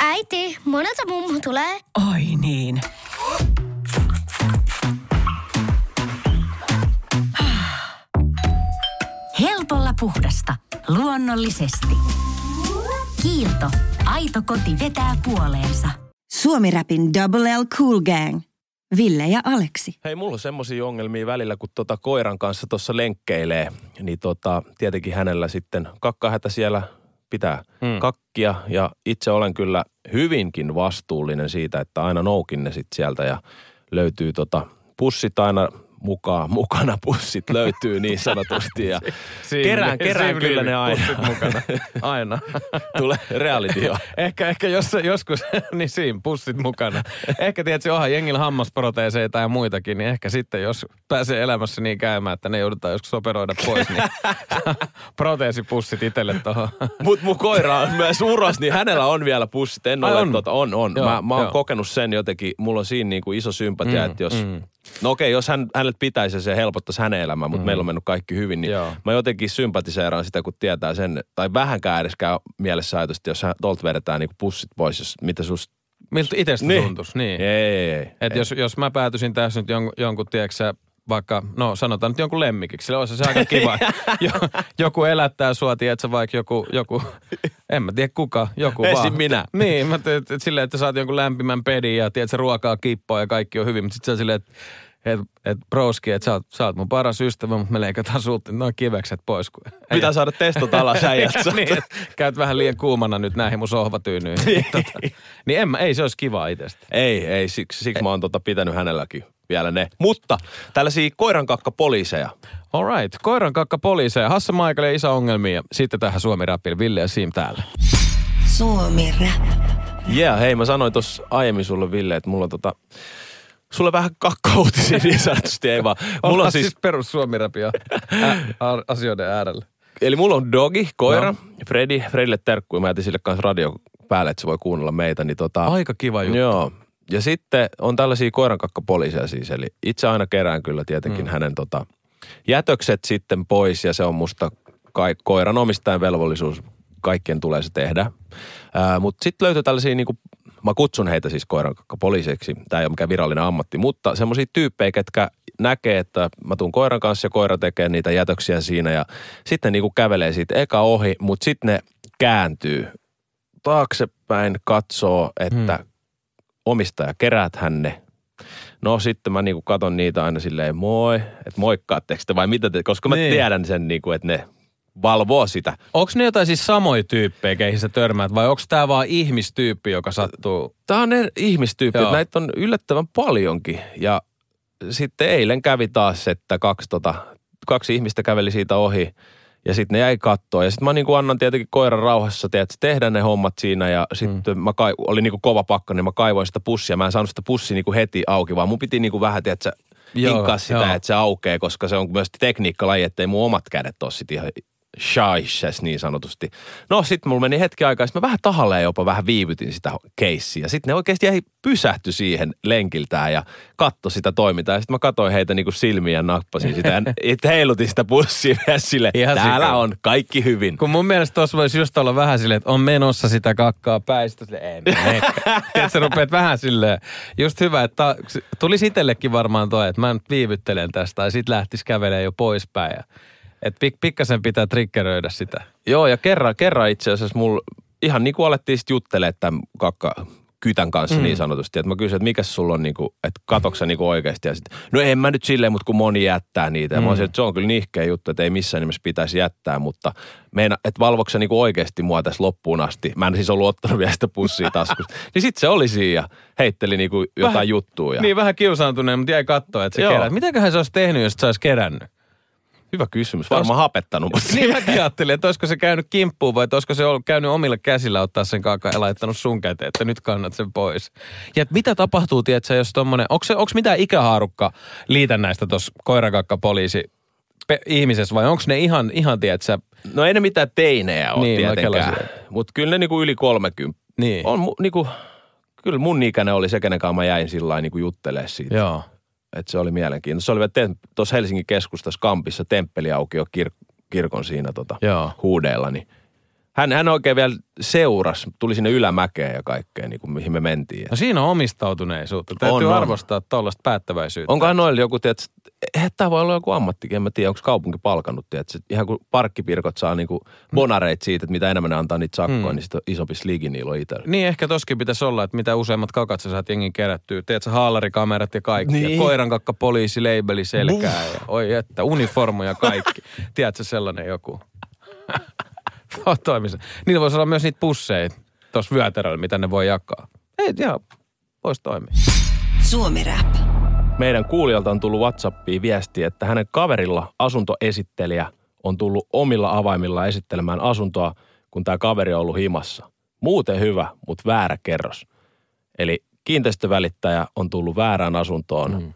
Äiti, monelta mummu tulee? Oi niin. Helpolla puhdasta. Luonnollisesti. Kiilto. Aito koti vetää puoleensa. Suomi-räpin Double L Cool Gang. Ville ja Aleksi. Hei, mulla on semmoisia ongelmia välillä, kun tota koiran kanssa tuossa lenkkeilee, niin tota, tietenkin hänellä sitten kakkahätä siellä pitää hmm. kakkia ja itse olen kyllä hyvinkin vastuullinen siitä, että aina noukin ne sitten sieltä ja löytyy tota pussit aina mukaan, mukana pussit löytyy niin sanotusti ja Siinä- kerään, kerään kyllä ne aina. mukana. Aina. Tulee reality jo. ehkä, ehkä jos, joskus, niin siinä pussit mukana. Ehkä tiedätkö, onhan jengillä hammasproteeseita ja muitakin, niin ehkä sitten jos pääsee elämässä niin käymään, että ne joudutaan joskus operoida pois, niin proteesipussit itselle tuohon. Mut mun koira on myös uros, niin hänellä on vielä pussit. En Ai ole, on? Tota, on, on. Joo, mä, mä oon joo. kokenut sen jotenkin, mulla on siinä niinku iso sympatia, Mm, että jos, mm. No okei, jos hän, hänelle pitäisi ja se helpottaisi hänen elämää, mutta meillä on mennyt kaikki hyvin, niin Joo. mä jotenkin sympatiseeraan sitä, kun tietää sen, tai vähänkään edes käy mielessä ajatus, jos hän tolta vedetään niinku pussit pois, jos, mitä sus... Miltä itsestä Niin. tuntuisi? Niin. Ei, ei, ei. Et jos, jos mä päätyisin tässä nyt jonkun, jonkun tiedätkö vaikka, no sanotaan nyt jonkun lemmikiksi, sillä olisi se aika kiva. jo, joku elättää sua, tiedätkö, vaikka joku, joku, en mä tiedä kuka, joku Esim. vaan. minä. Niin, mä teet, et silleen, että saat jonkun lämpimän pedin ja tiedätkö, ruokaa kippoa ja kaikki on hyvin, mutta sitten se on silleen, että et, et broski, että sä, oot- sä oot mun paras ystävä, mutta me leikataan sulta noin kivekset pois. Kun, Pitää saada testot alas äijältä. niin, et käyt vähän liian kuumana nyt näihin mun sohvatyynyihin. niin, tota, niin en mä, ei se olisi kivaa itsestä. Ei, ei, siksi, siksi mä oon tota pitänyt hänelläkin vielä ne. Mutta tällaisia koirankakkapoliiseja. All right. Koiran kakka poliiseja. Hassa Maikalle iso ongelmia. Sitten tähän Suomi Rappille. Ville ja Siim täällä. Suomi Rap. Yeah, hei mä sanoin tuossa aiemmin sulle Ville, että mulla on tota, sulle vähän kakkautisia niin sanotusti, ei vaan. Mulla Ollaan on siis, perus Suomi Rapia asioiden äärellä. eli mulla on dogi, koira, no. Freddy, Fredille terkkuja, mä jätin sille kanssa radio päälle, että se voi kuunnella meitä, niin tota. Aika kiva juttu. Joo. Ja sitten on tällaisia koirankakkapoliiseja siis, eli itse aina kerään kyllä tietenkin mm. hänen tota, jätökset sitten pois ja se on musta kai, koiran omistajan velvollisuus, kaikkien tulee se tehdä. Mutta sitten löytyy tällaisia, niinku, mä kutsun heitä siis koirankakkapoliiseiksi, tämä ei ole mikään virallinen ammatti, mutta semmoisia tyyppejä, ketkä näkee, että mä tuun koiran kanssa ja koira tekee niitä jätöksiä siinä ja sitten niinku kävelee siitä eka ohi, mutta sitten ne kääntyy taaksepäin, katsoo, että hmm. Omistaja keräät hänne. No sitten mä niinku katon niitä aina silleen moi, että moikkaatteko te vai mitä te, koska mä Niin. tiedän sen niinku, että ne valvoo sitä. Onko ne jotain siis samoja tyyppejä, keihin sä törmäät, vai onko tämä vaan ihmistyyppi, joka sattuu? Tämä on ne ihmistyyppi, näitä on yllättävän paljonkin. Ja sitten eilen kävi taas, että kaksi, tota, kaksi ihmistä käveli siitä ohi ja sitten ne jäi kattoon. Ja sitten mä niinku annan tietenkin koiran rauhassa, tiedät, tehdä ne hommat siinä ja sitten mm. mä kai, oli niinku kova pakka, niin mä kaivoin sitä pussia. Mä en saanut sitä pussia niinku heti auki, vaan mun piti niinku vähän, tiedätkö, Joo, hinkkaa sitä, joo. että se aukeaa, koska se on myös tekniikkalaji, ettei mun omat kädet ole sit ihan shaishes niin sanotusti. No sitten mulla meni hetki aikaa, mä vähän tahalleen jopa vähän viivytin sitä keissiä. Sitten ne oikeasti jäi pysähty siihen lenkiltään ja katto sitä toimintaa. Ja sitten mä katsoin heitä niinku silmiä ja nappasin sitä. Ja et heilutin sitä pussia vielä sille, Ihan täällä sikana. on kaikki hyvin. Kun mun mielestä tuossa voisi just olla vähän silleen, että on menossa sitä kakkaa päin. Sitten silleen, ei mene. Sä rupeat vähän silleen, just hyvä, että tulisi itsellekin varmaan toi, että mä nyt viivyttelen tästä. Tai sit lähtis kävelemään jo poispäin. Ja, että pik- pikkasen pitää triggeröidä sitä. Joo, ja kerran, kerran itse asiassa mulla ihan niin kuin alettiin sitten juttelemaan tämän kakka kytän kanssa mm. niin sanotusti. Että mä kysyin, että mikä sulla on niin kuin, että katoksa niin kuin oikeasti. Ja sit, no en mä nyt silleen, mutta kun moni jättää niitä. Ja mä olisin, että se on kyllä nihkeä juttu, että ei missään nimessä pitäisi jättää, mutta meina, että valvoksa niin kuin oikeasti mua tässä loppuun asti. Mä en siis ollut ottanut vielä sitä pussia taskusta. niin sitten se oli siinä ja heitteli niin kuin jotain Vähän- juttua. Ja... Niin vähän kiusaantuneen, mutta jäi katsoa, että se Joo. kerää. Mitäköhän se olisi tehnyt, jos se olisi kerännyt? Hyvä kysymys. Varmaan hapettanut, mutta Niin mäkin ajattelin, että olisiko se käynyt kimppuun vai että olisiko se ollut käynyt omilla käsillä ottaa sen kakan ja laittanut sun käteen, että nyt kannat sen pois. Ja että mitä tapahtuu, tiedätkö, jos tommonen, onko, se, onko mitään ikähaarukka liitännäistä tuossa koirakakka-poliisi pe- ihmisessä vai onko ne ihan, ihan tiedätkö, No ei ne mitään teinejä ole Niin, mä tietenkään. Mutta kyllä ne niinku yli 30. niin. On mu, niinku, kyllä mun ikäinen oli se, kenen kanssa mä jäin sillä niinku juttelee siitä. Joo. Että se oli mielenkiintoista. Se oli tuossa Helsingin keskustassa Kampissa temppeliaukio kir- kirkon siinä tota, Joo. huudeilla, niin hän, hän oikein vielä seurasi, tuli sinne ylämäkeen ja kaikkeen, niin kuin mihin me mentiin. No siinä on omistautuneisuutta. Täytyy On, arvostaa tuollaista päättäväisyyttä. Onkohan noilla joku, tiedätkö, eihän tämä voi olla joku ammattikin, en mä tiedä, onko kaupunki palkannut, tiedätkö, ihan kun parkkipirkot saa niinku bonareit siitä, että mitä enemmän ne antaa niitä sakkoja, mm. niin sitten isompi sligi niillä on itsellä. Niin ehkä toskin pitäisi olla, että mitä useammat kakat sä saat jengin kerättyä. Tiedätkö, haalarikamerat ja kaikki. Niin. Niin. Ja koirankakka poliisi, leibeli selkää. Ja, oi että, uniformu ja kaikki. Tiedätkö sellainen joku? Toimisi. Niillä voisi olla myös niitä pusseja tuossa vyötäröllä, mitä ne voi jakaa. Ei, ihan voisi toimia. Suomi Rap. Meidän kuulijalta on tullut Whatsappiin viesti, että hänen kaverilla asuntoesittelijä on tullut omilla avaimilla esittelemään asuntoa, kun tämä kaveri on ollut himassa. Muuten hyvä, mutta väärä kerros. Eli kiinteistövälittäjä on tullut väärään asuntoon mm.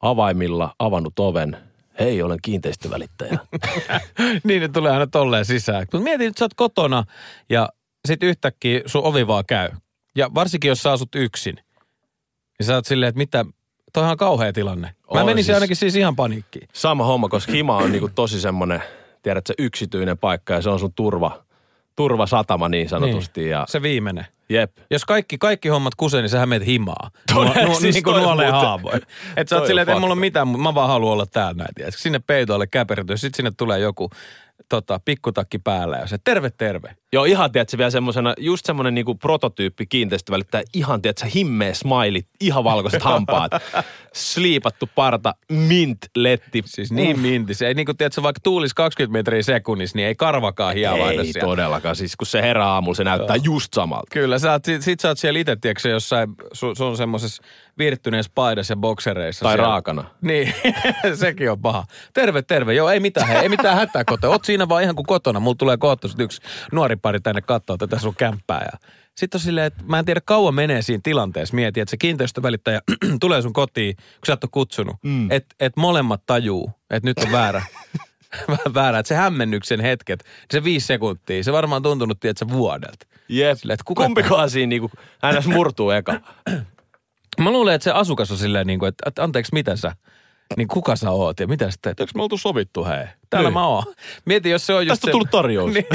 avaimilla, avannut oven. Hei, olen kiinteistövälittäjä. niin ne tulee aina tolleen sisään. Mutta mietin, että sä oot kotona ja sit yhtäkkiä sun ovi vaan käy. Ja varsinkin, jos sä asut yksin. Niin sä oot silleen, että mitä, toihan on kauhea tilanne. Mä On menisin siis. ainakin siis ihan paniikkiin. Sama homma, koska hima on niinku tosi semmoinen, tiedätkö, yksityinen paikka ja se on sun turva, turvasatama niin sanotusti. Ja, Se viimeinen. jep. Jos kaikki, kaikki hommat kusee, niin sähän meet himaa. Todella, Nuo- siis niin kuin toi haavoin. Että sä toi oot silleen, että ei mulla ole mitään, mutta mä vaan haluan olla täällä näin. tiedätkö? Sinne peitoille käpertyy, sitten sinne tulee joku tota, pikkutakki päällä ja se terve terve. Joo, ihan tiedätkö, vielä semmoisena, just semmoinen niinku prototyyppi kiinteistövälittäjä, ihan tiedätkö, himmeä smailit, ihan valkoiset hampaat, sliipattu parta, mint, letti. Siis niin minti. Se ei niin kuin, tiedätkö, vaikka tuulisi 20 metriä sekunnissa, niin ei karvakaan hiavaita Ei siellä. todellakaan, siis kun se herää aamulla, se näyttää just samalta. Kyllä, sä oot, sit, sit sä oot siellä itse, tiedätkö, jossain, su, sun semmoisessa viirtyneessä paidassa ja boksereissa. Tai siellä. raakana. Niin, sekin on paha. Terve, terve. Joo, ei mitään, hei, ei mitään hätää kotona. Oot siinä vaan ihan kuin kotona. Mulla tulee kohta yksi nuori pari tänne katsoa tätä sun kämppää. Ja sitten on silleen, että mä en tiedä kauan menee siinä tilanteessa. Mieti, että se kiinteistövälittäjä tulee sun kotiin, kun sä et ole kutsunut. Mm. Että et molemmat tajuu, että nyt on väärä. Väärä, että se hämmennyksen hetket, se viisi sekuntia, se varmaan tuntunut, tiedätkö, vuodelta. Jep. Silleen, että kuka- Kumpikohan siinä niinku, ns. murtuu eka. Mä luulen, että se asukas on silleen, niin kuin, että, että anteeksi, mitä sä, niin kuka sä oot ja mitä sä teet? Eikö me oltu sovittu, hei? Täällä Niin. mä oon. Mieti, jos se on just Tästä on tullut tarjous. niin.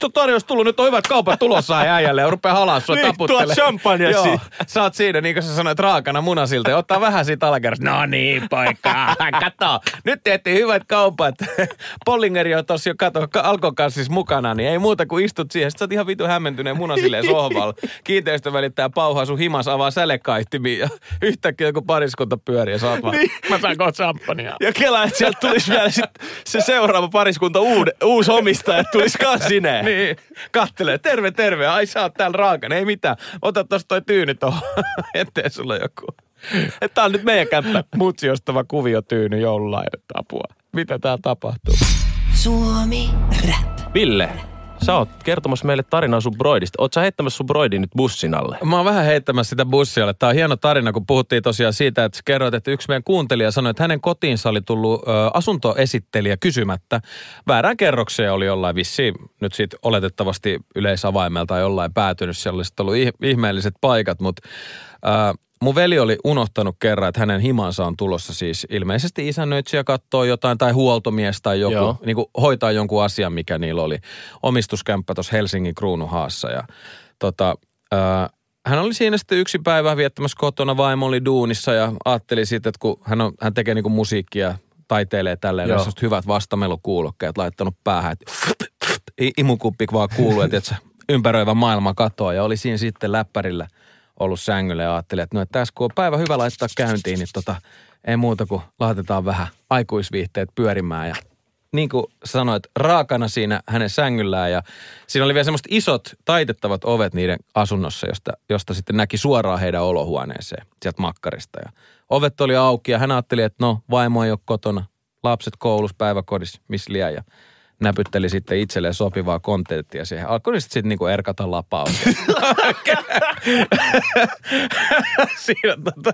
Tuo tarjous tullut, nyt on hyvät kaupat tulossa äijälle ja rupeaa halaa sua Niin, taputtele. tuo champagnea Joo, sä oot siinä, niin kuin sä sanoit, raakana munasilta ja ottaa vähän siitä alakerrasta. No niin, poika, kato. Nyt tehtiin hyvät kaupat. Pollingeri on tossa jo, kato, kanssa siis mukana, niin ei muuta kuin istut siihen. Sitten sä oot ihan vitu hämmentyneen munasilleen sohvalla. Kiinteistö välittää pauhaa sun himas, avaa sälekaihtimia ja yhtäkkiä joku pariskunta pyörii ja sä oot vaan, mä saan kohta champagnea. Ja kela, että sieltä tulisi vielä sit se seuraava pariskunta uude, uusi omistaja, tulisi kans sineen. Niin, kattelee, terve, terve, ai sä oot täällä raakana, ei mitään. Ota tosta toi tyyny tohon, ettei sulla joku Että tää on nyt meidän kämppä. mutsi ostava kuviotyyny jollain, että apua. Mitä täällä tapahtuu? Suomi Rap. Ville, sä oot kertomassa meille tarinaa sun broidista. Oot sä heittämässä sun broidin nyt bussin alle? Mä oon vähän heittämässä sitä bussialle. Tää on hieno tarina, kun puhuttiin tosiaan siitä, että kerroit, että yksi meidän kuuntelija sanoi, että hänen kotiinsa oli tullut ö, asuntoesittelijä kysymättä. Väärään kerrokseen oli jollain vissiin nyt sit oletettavasti yleisavaimelta jollain päätynyt. Siellä olisi ollut ih- ihmeelliset paikat, mutta ö, mun veli oli unohtanut kerran, että hänen himansa on tulossa siis ilmeisesti isännöitsijä katsoo jotain tai huoltomies tai joku, Joo. niin kuin hoitaa jonkun asian, mikä niillä oli. Omistuskämppä tuossa Helsingin kruunuhaassa ja tota, ää, hän oli siinä sitten yksi päivä viettämässä kotona, vaimo oli duunissa ja ajatteli sitten, että kun hän, on, hän tekee niinku musiikkia, taiteilee tälleen, Joo. hyvät vastamelukuulokkeet laittanut päähän, että imukuppi vaan kuuluu, että ympäröivä maailma katoaa ja oli siinä sitten läppärillä ollut sängyllä ja ajatteli, että no että tässä kun on päivä hyvä laittaa käyntiin, niin tota, ei muuta kuin laitetaan vähän aikuisviihteet pyörimään ja niin kuin sanoit, raakana siinä hänen sängyllään ja siinä oli vielä semmoiset isot taitettavat ovet niiden asunnossa, josta, josta sitten näki suoraan heidän olohuoneeseen sieltä makkarista. Ja ovet oli auki ja hän ajatteli, että no vaimo ei ole kotona, lapset koulussa, päiväkodissa, missä liian ja näpytteli sitten itselleen sopivaa kontenttia siihen. Alkoi sitten sit niinku erkata lapaa. siinä tota,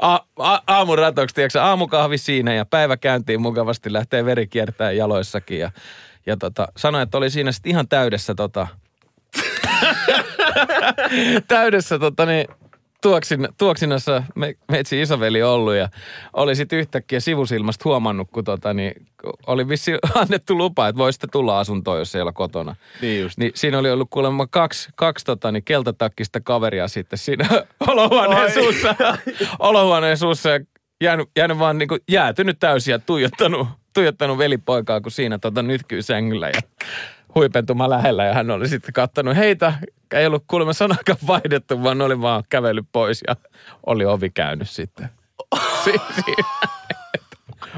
a, a, aamun ratoksi, tiedätkö, aamukahvi siinä ja päivä käyntiin mukavasti, lähtee veri kiertää jaloissakin ja, ja tota, sanoi, että oli siinä sitten ihan täydessä tota, täydessä tota niin, tuoksin, tuoksinassa me, meitsi isoveli ollut ja oli sitten yhtäkkiä sivusilmasta huomannut, kun tota, niin, oli vissi annettu lupa, että voisitte tulla asuntoon, jos ei ole kotona. Niin just. Niin siinä oli ollut kuulemma kaksi, kaksi tota, niin keltatakkista kaveria sitten siinä olohuoneen suussa. olohuoneen suussa ja jäänyt, jäänyt vaan niin kuin jäätynyt täysin ja tuijottanut, tuijottanut velipoikaa, kun siinä tota, nytkyy sängyllä ja huipentuma lähellä. Ja hän oli sitten kattanut heitä. Ei ollut kuulemma sanakaan vaihdettu, vaan oli vaan kävellyt pois ja oli ovi käynyt sitten. Si-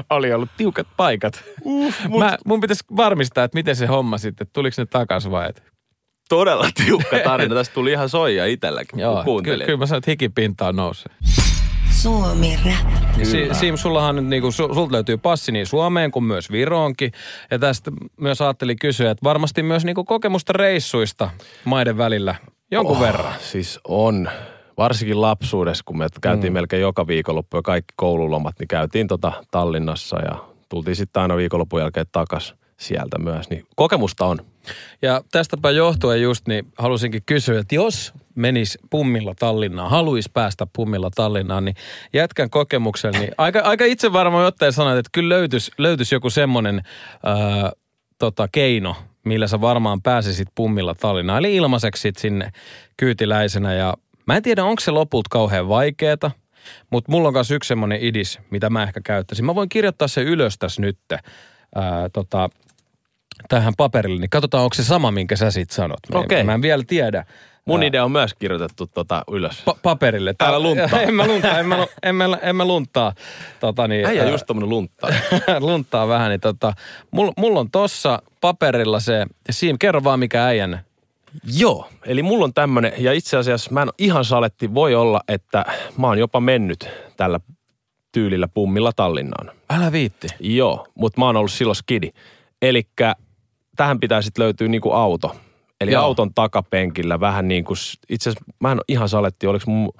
oli ollut tiukat paikat. Uh, Mä, mun pitäisi varmistaa, että miten se homma sitten, tuliko ne takaisin vai et? Todella tiukka tarina. Tästä tuli ihan soija itselläkin, Joo, kun ky- kuuntelin. kyllä mä sanoin, että hikipintaan nousee. Suomi Rap. Si- Siim, sullahan nyt niinku, su- sulta löytyy passi niin Suomeen kuin myös Viroonkin. Ja tästä myös ajattelin kysyä, että varmasti myös niinku kokemusta reissuista maiden välillä jonkun oh. verran. Siis on. Varsinkin lapsuudessa, kun me käytiin mm. melkein joka viikonloppu ja kaikki koululomat, niin käytiin tota Tallinnassa ja tultiin sitten aina viikonlopun jälkeen takas sieltä myös. Niin kokemusta on. Ja tästäpä johtuen just niin halusinkin kysyä, että jos menis pummilla Tallinnaan, haluaisi päästä pummilla Tallinnaan, niin jätkän kokemuksen, niin aika, aika itse varmaan ottaen sanoit, että kyllä löytyisi, löytyisi joku semmoinen ää, tota, keino, millä sä varmaan pääsisit pummilla Tallinnaan. Eli ilmaiseksi sit sinne kyytiläisenä ja mä en tiedä, onko se lopulta kauhean vaikeeta, mutta mulla on myös yksi semmoinen idis, mitä mä ehkä käyttäisin. Mä voin kirjoittaa se ylös tässä nyt ää, tota, tähän paperille, niin katsotaan, onko se sama, minkä sä sit sanot. Mä en- Okei. Mä en vielä tiedä. Mun idea on myös kirjoitettu tota ylös. Pa- paperille. Älä lunttaa. En mä lunttaa, en mä, en mä, en mä lunttaa. Tota, niin, Äijä ää, just tommonen luntta. lunttaa vähän, niin tota, mulla mul on tossa paperilla se, Siim, kerro vaan mikä äijän. Joo, eli mulla on tämmönen, ja itse asiassa mä en ihan saletti, voi olla, että mä oon jopa mennyt tällä tyylillä pummilla Tallinnaan. Älä viitti. Joo, mutta mä oon ollut silloin skidi. Eli tähän pitää sitten löytyä niinku auto. Eli Joo. Joo. auton takapenkillä vähän niin kuin, itse asiassa mä en ole ihan saletti, oliko mun,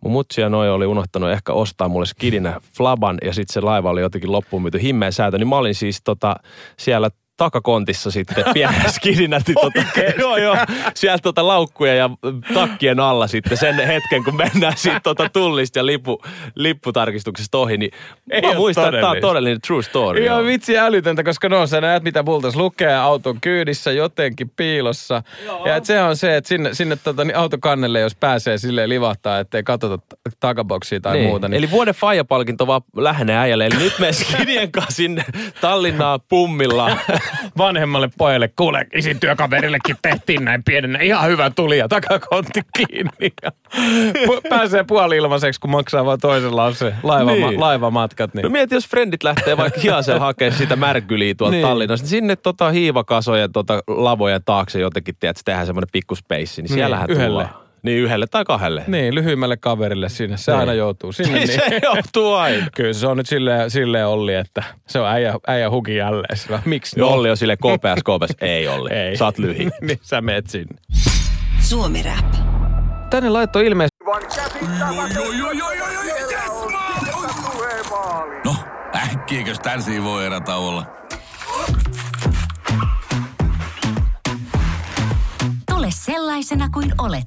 mun mutsi ja noi oli unohtanut ehkä ostaa mulle skidinä flaban ja sitten se laiva oli jotenkin loppuun myyty himmeä säätö, niin mä olin siis tota, siellä takakontissa sitten pienenä skidinä. niin tota, joo, joo, sieltä tota laukkuja ja takkien alla sitten sen hetken, kun mennään siitä tota tullista ja lippu, lipputarkistuksesta ohi, niin Ei mä muistan, että tämä on todellinen true story. Joo. vitsi älytöntä, koska no sä näet mitä multas lukee auton kyydissä jotenkin piilossa. Joo. Ja et se on se, että sinne, sinne tota, niin autokannelle, jos pääsee silleen livahtaa, ettei katsota takaboksia tai niin. muuta. Niin Eli vuoden faijapalkinto vaan lähenee äijälle. Eli nyt me skidien kanssa sinne Tallinnaan pummilla. vanhemmalle pojalle, kuule, isin työkaverillekin tehtiin näin pienenä, ihan hyvä tuli ja takakontti kiinni. Ja pääsee puoli ilmaiseksi, kun maksaa vaan toisen lapsen laiva, Niin. niin. laivamatkat. Niin. No mieti, jos frendit lähtee vaikka hiasella hakemaan sitä märkyliä tuolta Niin. niin. Tallinnasta. niin Sinne tota hiivakasojen tota lavojen taakse jotenkin, tiedätkö, tehdään semmoinen pikkuspeissi. Niin siellähän yhdelle. tullaan. Niin yhdelle tai kahdelle. Niin, lyhyimmälle kaverille sinne. Se Niin. aina joutuu sinne. Niin Niin. se johtuu aina. Kyllä se on nyt silleen, silleen Olli, että se on äijä, äijä huki jälleen. Sillä, Miksi? No. Olli on sille KPS, KPS. Ei Olli. Ei. Sä oot lyhi. niin sä meet sinne. Suomi Rap. Tänne laittoi ilmeisesti No, äkkiäkös tän voi erätauolla? Tule sellaisena kuin olet,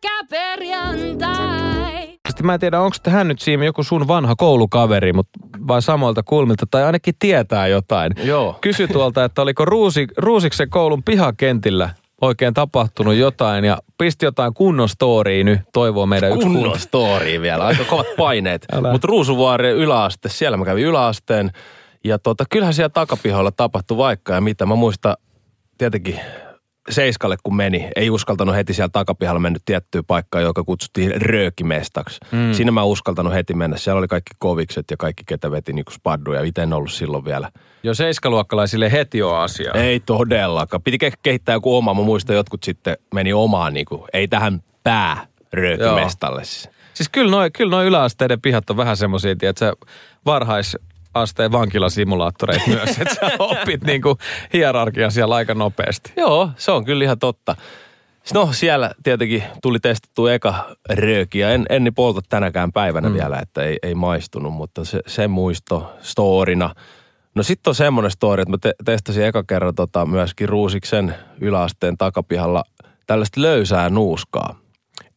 Pyörykkäperjantai! Mä en tiedä, onko tähän nyt Siimi joku sun vanha koulukaveri, mutta vai samoilta kulmilta, tai ainakin tietää jotain. Joo. Kysy tuolta, että oliko Ruusi, Ruusiksen koulun pihakentillä oikein tapahtunut jotain ja pisti jotain kunnon storya nyt, toivoo meidän yksi Kunnon story vielä, aika kovat paineet. Mutta Ruusuvuori yläaste, siellä mä kävin yläasteen. Ja tota, kyllähän siellä takapihoilla tapahtui vaikka ja mitä. Mä muistan tietenkin Seiskalle kun meni, ei uskaltanut heti siellä takapihalla mennyt tiettyä paikkaa, joka kutsuttiin röökimestaksi. Mm. Siinä mä uskaltanut heti mennä. Siellä oli kaikki kovikset ja kaikki, ketä veti niinku spadduja. Itse en ollut silloin vielä. Jo seiskaluokkalaisille heti on asia. Ei todellakaan. Piti ke- kehittää joku oma. Mä muistan, jotkut sitten meni omaan, niinku, ei tähän pää röökimestalle. siis. Siis kyllä noin kyllä noi yläasteiden pihat on vähän semmoisia, että varhaisasteen vankilasimulaattoreita myös, että sä opit niinku hierarkia siellä aika nopeasti. Joo, se on kyllä ihan totta. No siellä tietenkin tuli testattu eka röökiä. En, en polta tänäkään päivänä mm. vielä, että ei, ei maistunut, mutta se, se muisto storina. No sitten on semmoinen story, että mä te, testasin eka kerran tota, myöskin Ruusiksen yläasteen takapihalla tällaista löysää nuuskaa.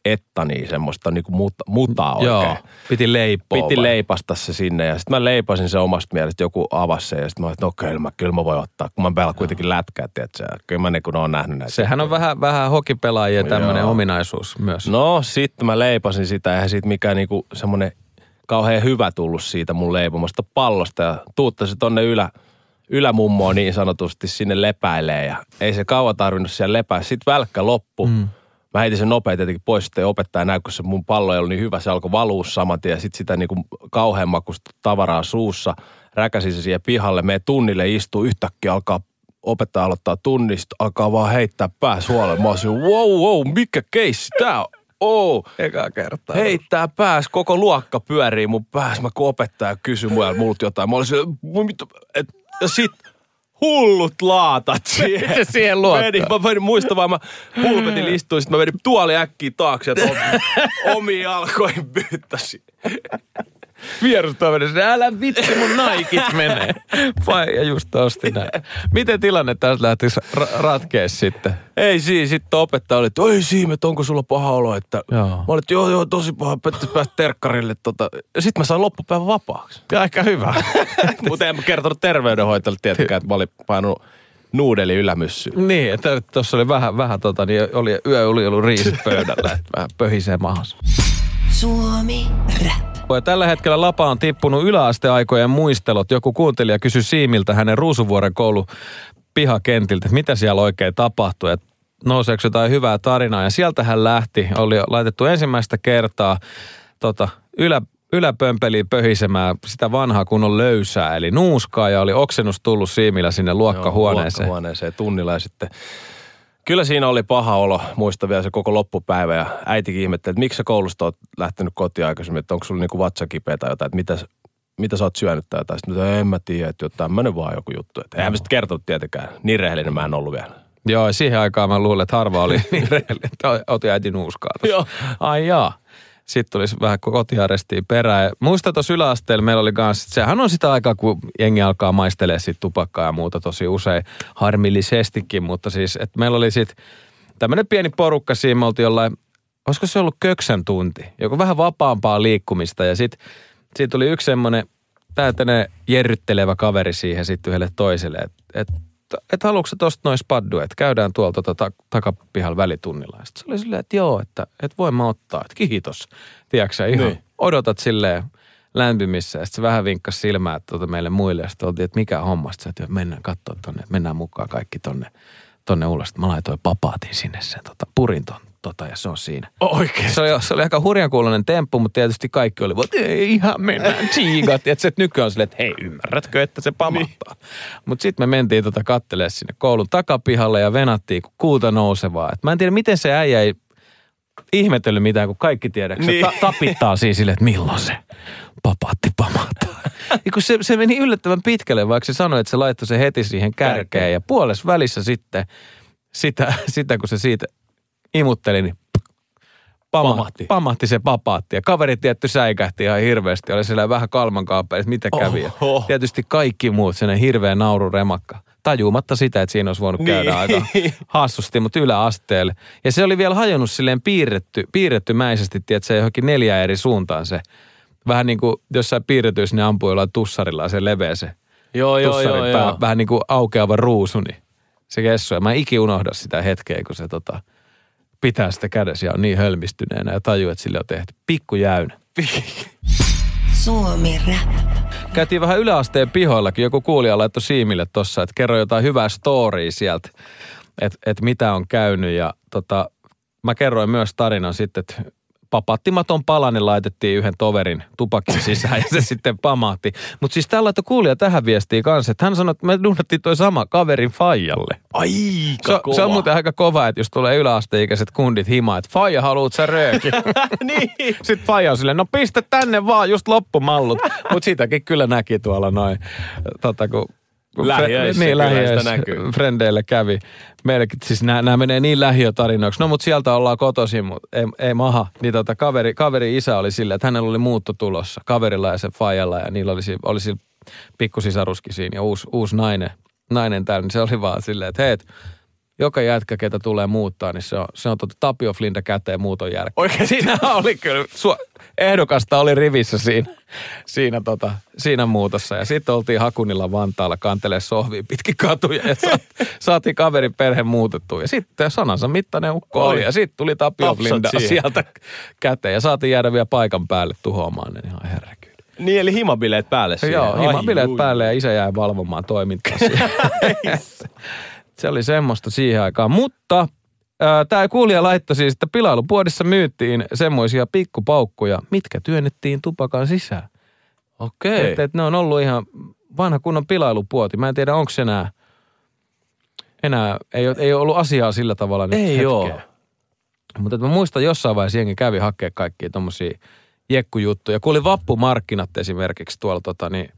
Ettani, semmoista niinku muta, mutaa oikein. Joo, piti leipoa. Piti vai? leipasta se sinne ja sitten mä leipasin se omasta mielestä, joku avasi sen ja sitten mä olin, että no kyllä mä, kyllä mä voin ottaa, kun mä pelaan kuitenkin lätkää, tiedätkö, kyllä mä niin kun oon nähnyt näitä. Sehän on vähän, vähän hokipelaajien tämmöinen ominaisuus myös. No sitten mä leipasin sitä, eihän siitä mikään niinku semmoinen kauhean hyvä tullut siitä mun leipomasta pallosta ja tuuttasin tonne ylä, ylämummoon niin sanotusti sinne lepäilee ja ei se kauan tarvinnut siellä lepää. Sitten välkkä loppu. Mm. Mä heitin sen nopein tietenkin pois, sitten opettaja näy, kun se mun pallo ei ollut niin hyvä, se alkoi valua saman tien. Sitten sitä niinku kauhean makusta tavaraa suussa, räkäsin se siihen pihalle, me tunnille istuu, yhtäkkiä alkaa opettaja aloittaa tunnista, alkaa vaan heittää pää suolle. Mä olisin, wow, wow, mikä keissi tää on? Oh. Eka kertaa. Heittää pääs, koko luokka pyörii mun pääs. Mä kun opettaja kysyi muilta multa jotain. Mä olisin, mitä, et, ja sit hullut laatat siihen. Siihen luottaa? Menin, mä menin muista vaan, mä pulpetin istuin, sit mä menin tuoli äkkiä taakse, että omi, omiin jalkoihin pyyttäsin. Vierustoveri, älä vitsi mun naikit menee. Vai, ja just osti näin. Miten tilanne tässä lähtisi ra- ratkea sitten? Ei siinä, sitten opettaja oli, että oi Siim, että onko sulla paha olo, että Joo. mä olin, joo, joo, tosi paha, petti päästä terkkarille, tota. ja sitten mä sain loppupäivän vapaaksi. Ja aika hyvä. Mutta en mä kertonut terveydenhoitajalle tietenkään, että mä olin painunut nuudeli ylämyssyyn. niin, että tuossa oli vähän, vähän tota, niin oli yö oli ollut riisit pöydällä, että vähän pöhisee mahas. Suomi Rap. Ja tällä hetkellä Lapa on tippunut yläasteaikojen muistelot. Joku kuuntelija kysyi Siimiltä hänen Ruusuvuoren koulu pihakentiltä, että mitä siellä oikein tapahtui. Että nouseeko jotain hyvää tarinaa. Ja sieltä hän lähti. Oli laitettu ensimmäistä kertaa tota, ylä, yläpömpeliin pöhisemään sitä vanhaa kunnon löysää, eli nuuskaa. Ja oli oksennus tullut Siimillä sinne luokkahuoneeseen. Luokkahuoneeseen tunnilla ja sitten Kyllä siinä oli paha olo, muista vielä se koko loppupäivä ja äitikin ihmetteli, että miksi sä koulusta oot lähtenyt kotiin aikaisemmin, että onko sulla niinku vatsa kipeä tai jotain, että mitä, mitä sä oot syönyt tai jotain. Sitten mä, en mä tiedä, että jotain, tämmönen vaan joku juttu. Että eihän mä sitten kertonut tietenkään, niin rehellinen mä en ollut vielä. Joo, siihen aikaan mä luulen, että harva oli niin rehellinen, että otin äiti nuuskaa. Joo. Ai jaa. Sitten tulisi vähän kotiarestiin perään. Muista tuossa yläasteella meillä oli kans, sehän on sitä aikaa, kun jengi alkaa maistelee sit tupakkaa ja muuta tosi usein harmillisestikin, mutta siis, että meillä oli sitten tämmöinen pieni porukka siinä, me oltiin jollain, olisiko se ollut köksän tunti, joku vähän vapaampaa liikkumista ja sitten siitä tuli yksi semmoinen täytäinen jerryttelevä kaveri siihen sitten yhdelle toiselle, että et, et haluatko sä tosta noin spaddu, että käydään tuolta tota takapihalla välitunnilla. Sitten se oli silleen, että joo, että et voin mä ottaa, että kiitos. Tiedätkö sä, ihan Niin. odotat silleen lämpimissä ja sitten se vähän vinkkasi silmää tuota meille muille ja sitten oltiin, että mikä homma. Sitten että mennään katsoa tonne, että mennään mukaan kaikki tonne, tonne ulos. Mä laitoin papaatin sinne sen, tota, purin ton, tota, ja se on siinä. Oikein. Se oli, se oli aika hurjan kuulonen temppu, mutta tietysti kaikki oli, että ei ihan mennään tsiigat. Ja se nykyään on silleen, että hei, ymmärrätkö, että se pamahtaa. Niin. Mutta sitten me mentiin tota kattelemaan sinne koulun takapihalle ja venattiin kuin kuuta nousevaa. Et mä en tiedä, miten se äijä ei ihmetellyt mitään, kun kaikki tiedätkö. Niin. Ta- tapittaa siis silleen, että milloin se papaatti pamahtaa. ja kun se, se meni yllättävän pitkälle, vaikka se sanoi, että se laittoi se heti siihen. Kärkeen. Ja puolessa välissä sitten, sitä, sitä kun se siitä imutteli, niin pamahti. Pamahti. pamahti se papaatti. Ja kaveri tietty säikähti ihan hirveästi. Oli siellä vähän kalman kaapea, että mitä kävi. Oho. Tietysti kaikki muut, sen hirveä naururemakka. Tajumatta sitä, että siinä olisi voinut käydä Niin. aika hassusti, mutta yläasteelle. Ja se oli vielä hajonnut silleen piirretty, piirrettymäisesti, tiedätkö, johonkin neljä eri suuntaan se. Vähän niin kuin jossain piirretyissä ne ampuu jollain tussarilla se leveä se Joo, joo, joo, joo. vähän niin kuin aukeava ruusu, niin se kessu. Ja mä en iki unohda sitä hetkeä, kun se tota, pitää sitä kädessä ja on niin hölmistyneenä ja tajuu, että sille on tehty pikku jäynä. Suomi Rap. Käytiin vähän yläasteen pihoillakin. Joku kuulija laittoi Siimille tossa, että kerro jotain hyvää storya sieltä, että et mitä on käynyt. Ja tota, mä kerroin myös tarinan sitten, että papattimaton palanen laitettiin yhden toverin tupakin sisään ja se sitten pamahti. Mutta siis tällä että kuulija tähän viestiin kanssa, että hän sanoi, että me dunnattiin toi sama kaverin faijalle. Aika Se, on- se on muuten aika kova, että jos tulee yläasteikäiset kundit himaa, että faija haluut sä rööki. niin. Sitten faija on silleen, no pistä tänne vaan, just loppumallut. Mutta sitäkin kyllä näki tuolla noin, tota kun Lähiöissä niin, lähiöissä näkyy. frendeille kävi. Meillekin, siis nämä menee niin lähiötarinoiksi. No mutta sieltä ollaan kotoisin, mutta ei, ei maha. Niin tota, kaveri, kaveri isä oli silleen, että hänellä oli muutto tulossa. Kaverilla ja se faijalla ja niillä oli, oli sillä pikkusisaruskin siinä ja uusi, uusi nainen, nainen täällä. Niin se oli vaan silleen, että hei, joka jätkä, ketä tulee muuttaa, niin se on, se on tota Tapio Flinda käteen muuton jälkeen. Oikein siinä oli kyllä, su- ehdokasta oli rivissä siinä, siinä, tota, siinä muutossa. Ja sitten oltiin Hakunilla Vantaalla kantelee sohviin pitkin katuja ja sa- saatiin kaverin perhe muutettua. Ja sitten sanansa mittainen ukko oli. Ja sitten tuli Tapio Tapsat Flinda siihen. sieltä käteen ja saatiin jäädä vielä paikan päälle tuhoamaan ne ihan herrekyyd. Niin, eli himabileet päälle siihen. Joo, Ai, himabileet jui. päälle ja isä jäi valvomaan toimintaa. Se oli semmoista siihen aikaan. Mutta tämä kuulija laittoi siis, että pilailupuodissa myyttiin semmoisia pikkupaukkuja, mitkä työnnettiin tupakan sisään. Okei. Että et ne on ollut ihan vanha kunnon pilailupuoti. Mä en tiedä, onko se enää, enää ei, ei ollut asiaa sillä tavalla nyt Ei hetkeen. oo. Mutta mä muistan jossain vaiheessa jengi kävi hakea kaikkia tommosia jekkujuttuja. Kun oli vappumarkkinat esimerkiksi tuolla tota, niin,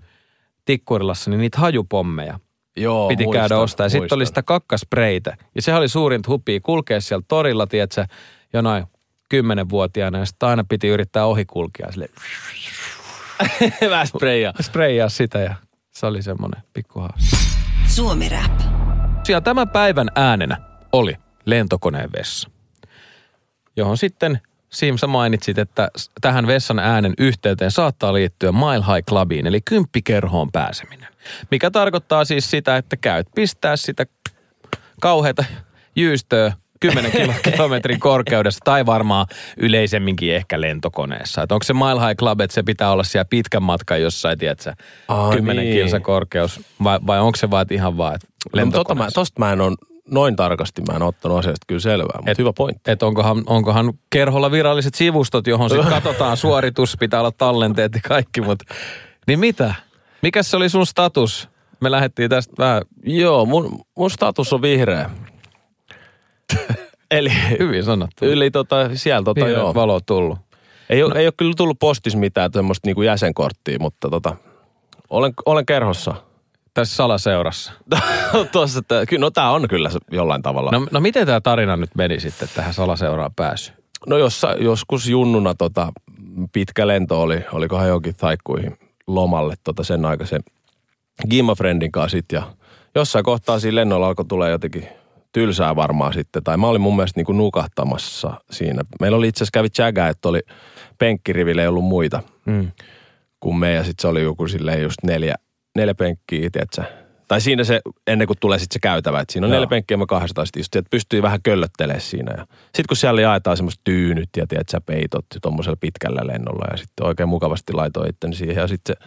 Tikkurilassa, niin niitä hajupommeja Joo, piti muistan, käydä ostaa. Ja sitten oli sitä kakkaspreitä. Ja sehän oli suurinta hupia kulkea siellä torilla, tiedätkö, jonain kymmenenvuotiaana. Ja sitten aina piti yrittää ohikulkea sille Vähän spreija. spreijaa sitä ja se oli semmoinen pikkuhaas. Suomi Rap. Tosiaan tämän päivän äänenä oli lentokoneen vessa, johon sitten Siim, sä mainitsit, että tähän vessan äänen yhteyteen saattaa liittyä Mile High Clubiin, eli kymppikerhoon pääseminen. Mikä tarkoittaa siis sitä, että käyt pistää sitä kauheata jyystöä 10 kilo- kilometrin korkeudessa tai varmaan yleisemminkin ehkä lentokoneessa. Että onko se Mile High Club, että se pitää olla siellä pitkän matkan jossain, tiedätkö, Aa, 10 niin. kilsa korkeus vai, vai onko se vaan ihan vaan, että No, tota mä, tosta mä en on, noin tarkasti mä en ottanut asiasta kyllä selvää, mutta Et- hyvä pointti. Että onkohan, onkohan kerholla viralliset sivustot, johon sitten katsotaan suoritus, pitää olla tallenteet ja kaikki, mutta niin mitä? Mikä se oli sun status? Me lähdettiin tästä vähän Joo, mun, mun status on vihreä. Eli hyvin sanottu. yli tota, siellä tota Vihreät joo. valo tullut. Ei, ole, ei ole kyllä tullut postis mitään tämmöistä niinku jäsenkorttia, mutta tota, olen, olen kerhossa. Tässä salaseurassa. Tuossa, että, no tää on kyllä se jollain tavalla. No, no miten tämä tarina nyt meni sitten tähän salaseuraan pääsy? No jossa, joskus junnuna tota, pitkä lento oli, olikohan johonkin taikkuihin lomalle tota sen aikaisen Gimma-friendin kanssa sit, ja jossain kohtaa siinä lennolla alkoi tulee jotenkin tylsää varmaan sitten. Tai mä olin mun mielestä niin kuin nukahtamassa siinä. Meillä oli itse asiassa kävi jägä, että oli penkkiriville ei ollut muita Mm. kuin me. Ja sitten se oli joku silleen just neljä, neljä penkkiä, tiedätkö? Tai siinä se, ennen kuin tulee sitten se käytävä, että siinä on Joo. neljä penkkiä ja me kahdestaan sitten istuttiin, että pystyy vähän köllöttelemään siinä. Ja sitten kun siellä jaetaan semmoista tyynyt ja tiedätkö, peitot tuommoisella pitkällä lennolla ja sitten oikein mukavasti laitoin itteni siihen. Ja sitten se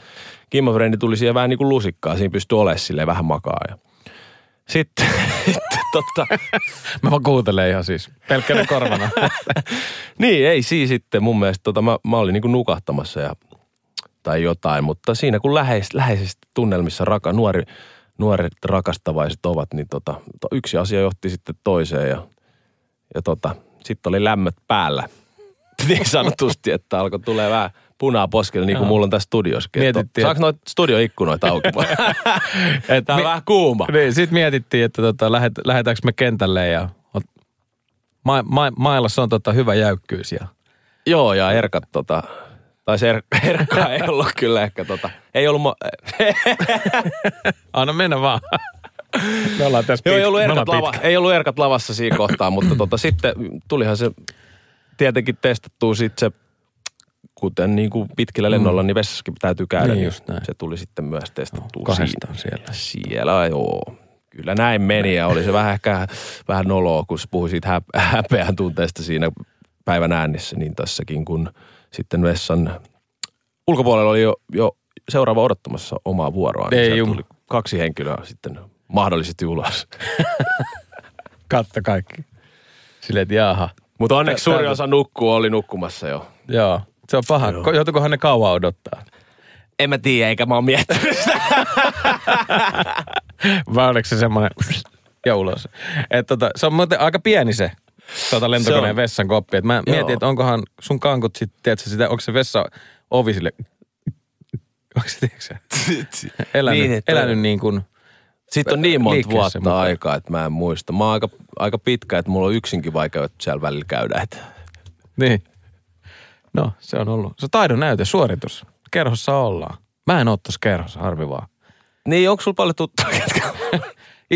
Kimmofrendi tuli siihen vähän niin kuin lusikkaa, siinä pystyi olemaan silleen vähän makaa. Ja sitten, sitten tota, Mä vaan kuuntelen ihan siis pelkkänä korvana. niin ei siis sitten mun mielestä, tota, mä, mä olin niin kuin nukahtamassa ja, tai jotain, mutta siinä kun läheis, läheisesti tunnelmissa raka, nuori, nuoret rakastavaiset ovat, niin tota, to- yksi asia johti sitten toiseen ja, ja tota, sitten oli lämmöt päällä. niin sanotusti, että alkoi tulee vähän punaa poskelle, niin kuin Joo. mulla on tässä studiossakin. että Mietittiin, Saako noita studioikkunoita auki? Tämä on Mi- vähän kuuma. niin, sit mietittiin, että tota, lähet, lähetäänkö me kentälle ja ma, ma, mailassa on tota hyvä jäykkyys ja Joo, ja Erkat tota, tai se er, Erkka ei ollut kyllä ehkä tota, ei ollut, mo- anna mennä vaan. Me ollaan tässä Joo, ei pit- ollut, erkat lava, ei ollut erkat lavassa siinä kohtaa, mutta tota, sitten tulihan se tietenkin testattua sitten se, kuten niin kuin pitkillä lennoilla, niin vessassakin täytyy käydä. Niin just näin. Se tuli sitten myös testattua Kahdestaan siinä. siellä. Siellä, joo. Kyllä näin meni ja oli se vähän ehkä vähän noloa, kun puhui siitä hä- häpeän tunteesta siinä päivän äänissä, niin tässäkin kun sitten vessan ulkopuolella oli jo, jo seuraava odottamassa omaa vuoroaan. Ei niin sieltä jum. tuli kaksi henkilöä sitten mahdollisesti ulos. Katta kaikki. Silleen, että jaha. Mutta onneksi suuri osa nukkuu, oli nukkumassa jo. Joo. Se on paha. Ko- Joutuikohan ne kauan odottaa? En mä tiedä, eikä mä oon miettinyt sitä. Vai oliko se semmoinen ja ulos? Et tota, se on muuten aika pieni se tota lentokoneen vessan koppi. Et mä Joo. mietin, että onkohan sun kankut sitten, tiedätkö, sitä, onko se vessa ovi sille, onko se, tiedätkö sä, elänyt, Niin, niin, että- elänyt niin kuin, Sitten on niin monta vuotta mukaan. aikaa, että mä en muista. Mä oon aika, aika pitkä, että mulla on yksinkin vaikea siellä välillä käydä. Että. niin. No, se on ollut. Se on taidon näyte, suoritus. Kerhossa ollaan. Mä en oo tossa kerhossa, harvi vaan. Niin, onko sulla paljon tuttuja, ketkä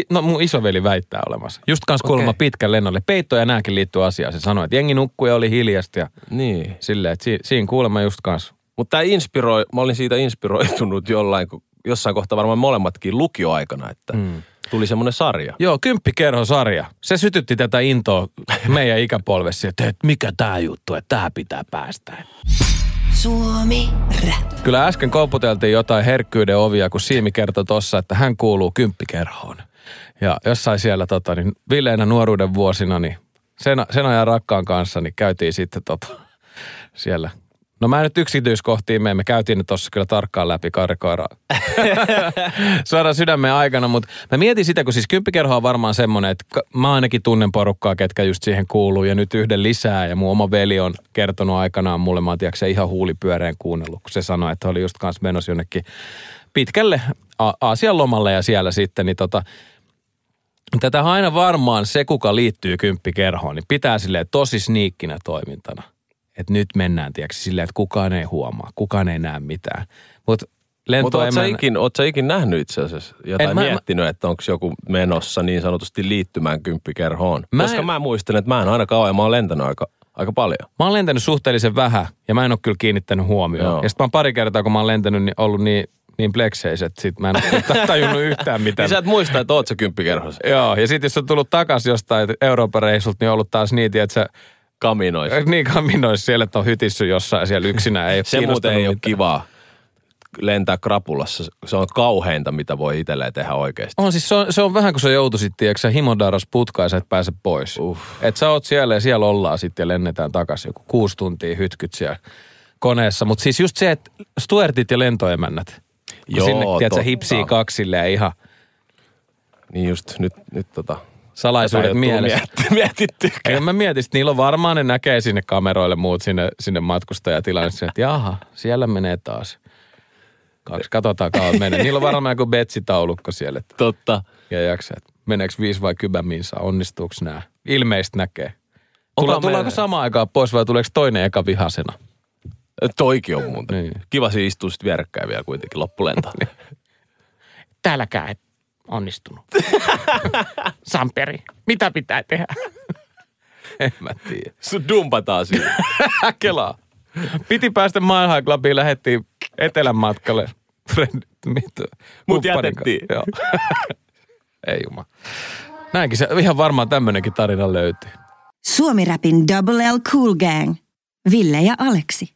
No mun isoveli väittää olemassa. Just kans kuulemma Okei. pitkän lennolle. Peitto ja nääkin liittyy asiaan. Se sanoi, että jengi nukkui ja oli hiljasta ja Niin. silleen, että si- siinä kuulemma just kans. Mutta tämä inspiroi, mä olin siitä inspiroitunut jollain, kun- jossain kohtaa varmaan molemmatkin lukioaikana, että mm. tuli semmoinen sarja. Joo, kymppikerhosarja. Se sytytti tätä intoa meidän ikäpolvessa, että et, mikä tää juttu, että tää pitää päästä. Suomi Rap. Kyllä äsken koputeltiin jotain herkkyyden ovia, kun Siimi kertoi tossa, että hän kuuluu kymppikerhoon. Ja jossain siellä tota, niin villeinä nuoruuden vuosina, niin sen, sen ajan rakkaan kanssa, niin käytiin sitten tota, siellä. No mä en nyt yksityiskohtiin mene, me käytiin ne tossa kyllä tarkkaan läpi karikoira. Suoraan sydämen aikana, mutta mä mietin sitä, kun siis kymppikerho on varmaan semmoinen, että mä ainakin tunnen porukkaa, ketkä just siihen kuuluu ja nyt yhden lisää ja mun oma veli on kertonut aikanaan mulle, mä oon tiedätkö, ihan huulipyöreän kuunnellut, kun se sanoi, että oli just kanssa menossa jonnekin pitkälle Aasian lomalle ja siellä sitten, niin tota, tätä aina varmaan se, kuka liittyy kymppikerhoon, niin pitää silleen tosi sniikkinä toimintana. Että nyt mennään, tiedätkö, silleen, että kukaan ei huomaa, kukaan ei näe mitään. Mutta Mutta oot sä, lentoemän... ikin, ikin nähnyt itse asiassa jotain En mä- miettinyt, että onko joku menossa niin sanotusti liittymään kymppikerhoon? Mä Koska en- mä muistan, että mä en aina kauan ja mä oon lentänyt aika, aika paljon. Mä oon lentänyt suhteellisen vähän ja mä en ole kyllä kiinnittänyt huomioon. Joo. Ja sitten mä oon pari kertaa, kun mä oon lentänyt, niin ollut niin, niin plekseissä, että sit mä en ole tajunnut yhtään mitään. Niin sä et muista, että oot sä kymppikerhossa. Joo, ja sitten jos on tullut takaisin jostain Euroopan reissulta, niin on ollut taas niin, että sä Kaminoissa. niin kaminoissa siellä, että on hytissy jossain siellä yksinään. Ei ole Se muuten ei ole mitään. kivaa lentää krapulassa. Se on kauheinta, mitä voi itselleen tehdä oikeasti. On siis, se on, se on vähän kuin sä joutuisit, tiedätkö sä, himodaras putkaan ja sä et pääse pois. Uff. Et sä oot siellä ja siellä ollaan sitten ja lennetään takaisin joku kuusi tuntia hytkyt siellä koneessa. Mutta siis just se, että Stuartit ja lentoemännät, Joo, sinne, tiedätkö, hipsii kaksi silleen ihan Niin just nyt, nyt tota... salaisuudet mielessä. Mietittykään. Ja mä mietin, että niillä on varmaan, ne näkee sinne kameroille muut sinne, sinne matkustajatilanne, että jaha, siellä menee taas. Kaksi, katsotaan kauan menee. Niillä on varmaan joku betsitaulukko siellä, että Totta. ja jaksa, että meneekö viisi vai kymmen minsa, onnistuuko nämä? Ilmeisesti näkee. Tulla, tullaanko samaan aikaan pois vai tuleeko toinen eka vihasena? Toikin on muuten. Niin. Kiva siinä istua sitten vierekkäin vielä kuitenkin loppulentoon. Täälläkään et onnistunut. Samperi, mitä pitää tehdä? en mä tiedä. Sun dumpataan siinä. Kelaa. Piti päästä Mile High Clubiin, lähettiin etelän matkalle. Friend, mitä? Mut jätettiin. Joo. Ei juma. Näinkin se, ihan varmaan tämmönenkin tarina löytyy. Suomi Rapin Double L Cool Gang. Ville ja Aleksi.